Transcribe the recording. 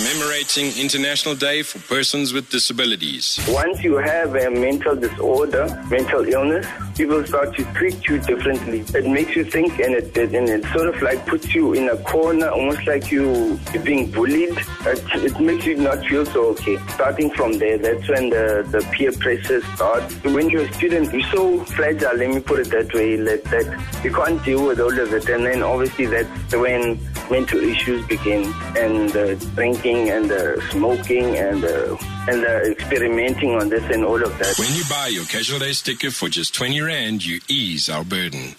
commemorating International Day for Persons with Disabilities. Once you have a mental disorder, mental illness, people start to treat you differently. It makes you think and it, and it sort of like puts you in a corner, almost like you, you're being bullied. It, it makes you not feel so okay. Starting from there, that's when the, the peer pressure starts. When you're a student, you're so fragile, let me put it that way, that, that you can't deal with all of it. And then obviously that's when mental issues begin and the drinking and the smoking and the, and the experimenting on this and all of that. When you buy your Casual Day sticker for just 20 Rand, you ease our burden.